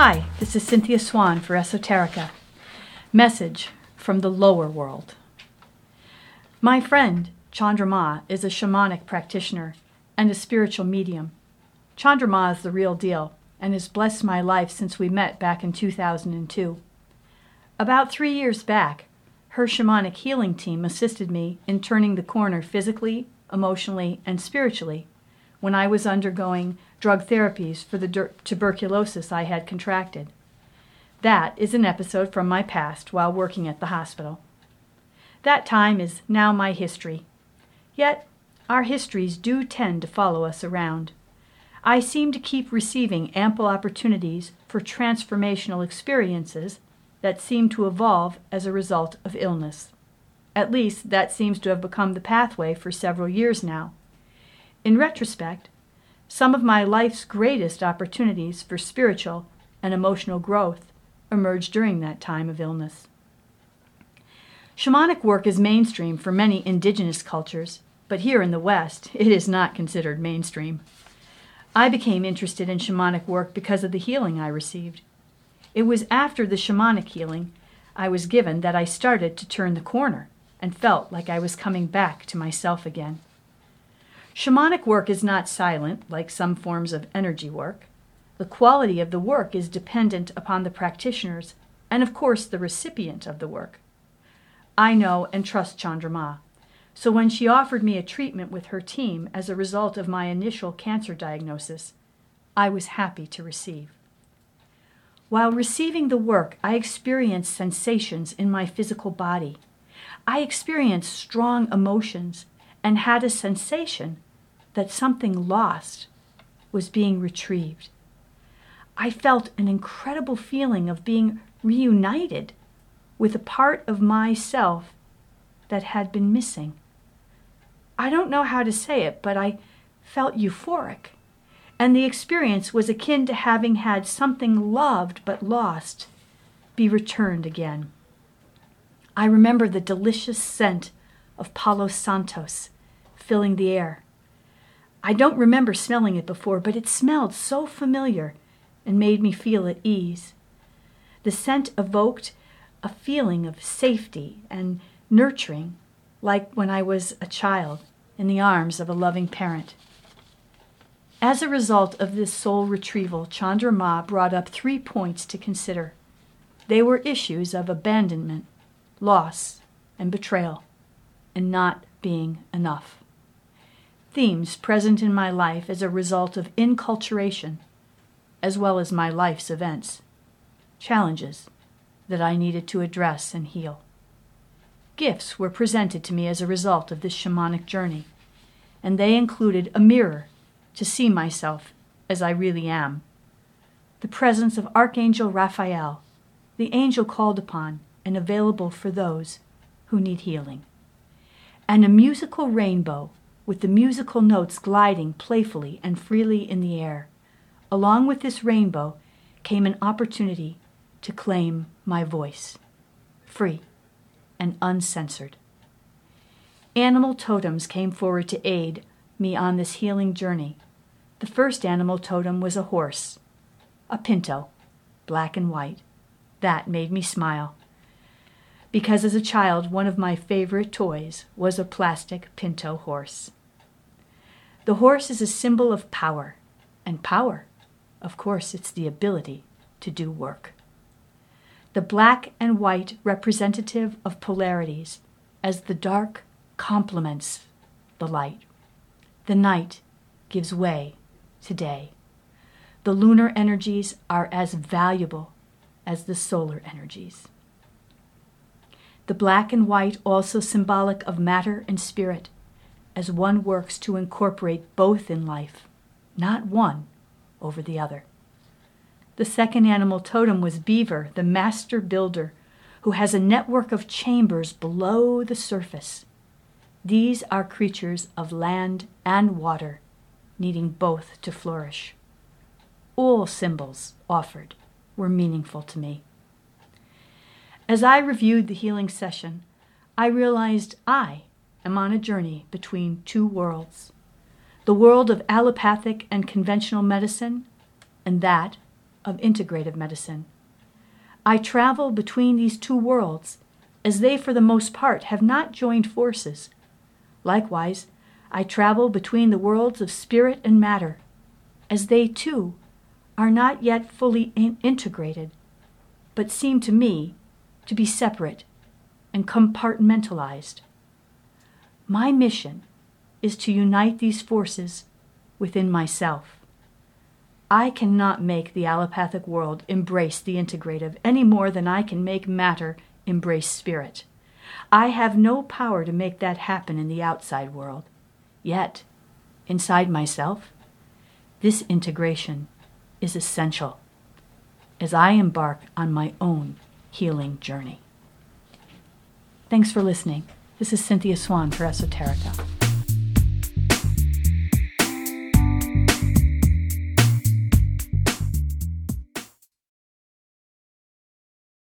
Hi, this is Cynthia Swan for Esoterica. Message from the lower world. My friend, Chandra Ma, is a shamanic practitioner and a spiritual medium. Chandra Ma is the real deal and has blessed my life since we met back in 2002. About three years back, her shamanic healing team assisted me in turning the corner physically, emotionally, and spiritually when I was undergoing drug therapies for the tuberculosis I had contracted. That is an episode from my past while working at the hospital. That time is now my history. Yet, our histories do tend to follow us around. I seem to keep receiving ample opportunities for transformational experiences that seem to evolve as a result of illness. At least, that seems to have become the pathway for several years now. In retrospect, some of my life's greatest opportunities for spiritual and emotional growth emerged during that time of illness. Shamanic work is mainstream for many indigenous cultures, but here in the West, it is not considered mainstream. I became interested in shamanic work because of the healing I received. It was after the shamanic healing I was given that I started to turn the corner and felt like I was coming back to myself again. Shamanic work is not silent, like some forms of energy work. The quality of the work is dependent upon the practitioners and, of course, the recipient of the work. I know and trust Chandra Ma, so when she offered me a treatment with her team as a result of my initial cancer diagnosis, I was happy to receive. While receiving the work, I experienced sensations in my physical body. I experienced strong emotions and had a sensation that something lost was being retrieved. I felt an incredible feeling of being reunited with a part of myself that had been missing. I don't know how to say it, but I felt euphoric, and the experience was akin to having had something loved but lost be returned again. I remember the delicious scent of Palo Santos filling the air. I don't remember smelling it before, but it smelled so familiar and made me feel at ease. The scent evoked a feeling of safety and nurturing, like when I was a child in the arms of a loving parent. As a result of this soul retrieval, Chandra Ma brought up three points to consider. They were issues of abandonment, loss, and betrayal, and not being enough themes present in my life as a result of inculturation, as well as my life's events, challenges that I needed to address and heal. Gifts were presented to me as a result of this shamanic journey, and they included a mirror to see myself as I really am, the presence of Archangel Raphael, the angel called upon and available for those who need healing, and a musical rainbow with the musical notes gliding playfully and freely in the air. Along with this rainbow came an opportunity to claim my voice, free and uncensored. Animal totems came forward to aid me on this healing journey. The first animal totem was a horse, a pinto, black and white. That made me smile. Because as a child, one of my favorite toys was a plastic pinto horse. The horse is a symbol of power, and power, of course, it's the ability to do work. The black and white representative of polarities as the dark complements the light. The night gives way to day. The lunar energies are as valuable as the solar energies. The black and white also symbolic of matter and spirit as one works to incorporate both in life, not one over the other. The second animal totem was Beaver, the master builder, who has a network of chambers below the surface. These are creatures of land and water, needing both to flourish. All symbols offered were meaningful to me. As I reviewed the healing session, I realized I am on a journey between two worlds the world of allopathic and conventional medicine, and that of integrative medicine. I travel between these two worlds, as they for the most part have not joined forces. Likewise, I travel between the worlds of spirit and matter, as they too are not yet fully in- integrated, but seem to me to be separate and compartmentalized. My mission is to unite these forces within myself. I cannot make the allopathic world embrace the integrative any more than I can make matter embrace spirit. I have no power to make that happen in the outside world. Yet, inside myself, this integration is essential as I embark on my own healing journey. Thanks for listening. This is Cynthia Swan for Esoterica.